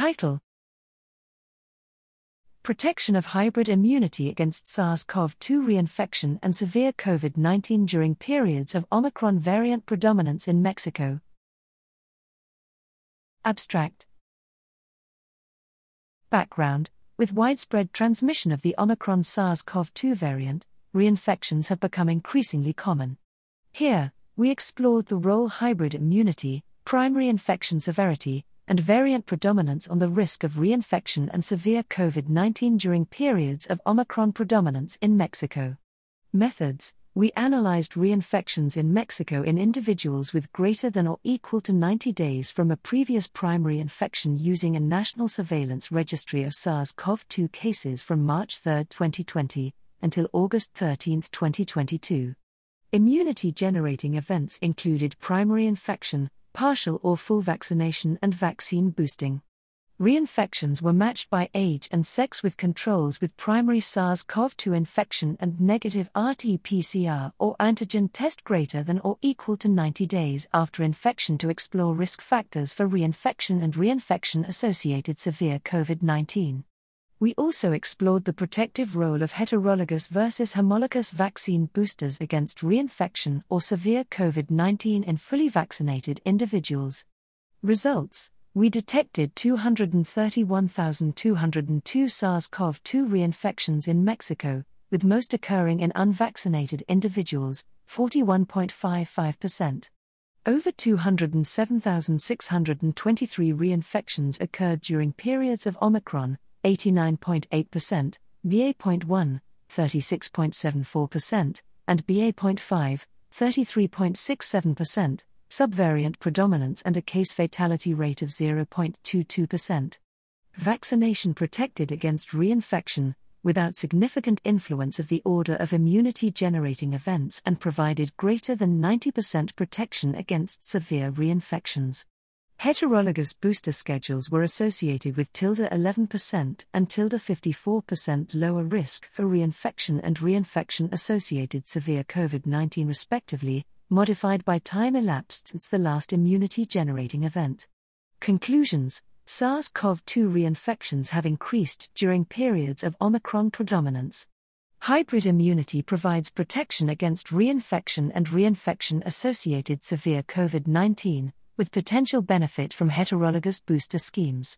Title Protection of hybrid immunity against SARS CoV 2 reinfection and severe COVID 19 during periods of Omicron variant predominance in Mexico. Abstract Background With widespread transmission of the Omicron SARS CoV 2 variant, reinfections have become increasingly common. Here, we explored the role hybrid immunity, primary infection severity, and variant predominance on the risk of reinfection and severe COVID 19 during periods of Omicron predominance in Mexico. Methods We analyzed reinfections in Mexico in individuals with greater than or equal to 90 days from a previous primary infection using a national surveillance registry of SARS CoV 2 cases from March 3, 2020, until August 13, 2022. Immunity generating events included primary infection, partial or full vaccination, and vaccine boosting. Reinfections were matched by age and sex with controls with primary SARS CoV 2 infection and negative RT PCR or antigen test greater than or equal to 90 days after infection to explore risk factors for reinfection and reinfection associated severe COVID 19. We also explored the protective role of heterologous versus homologous vaccine boosters against reinfection or severe COVID 19 in fully vaccinated individuals. Results We detected 231,202 SARS CoV 2 reinfections in Mexico, with most occurring in unvaccinated individuals, 41.55%. Over 207,623 reinfections occurred during periods of Omicron, 89.8%, BA.1, 36.74%, and BA.5, 33.67%, subvariant predominance and a case fatality rate of 0.22%. Vaccination protected against reinfection, without significant influence of the order of immunity generating events and provided greater than 90% protection against severe reinfections. Heterologous booster schedules were associated with tilde 11% and tilde 54% lower risk for reinfection and reinfection associated severe COVID 19 respectively, modified by time elapsed since the last immunity generating event. Conclusions SARS CoV 2 reinfections have increased during periods of Omicron predominance. Hybrid immunity provides protection against reinfection and reinfection associated severe COVID 19 with potential benefit from heterologous booster schemes.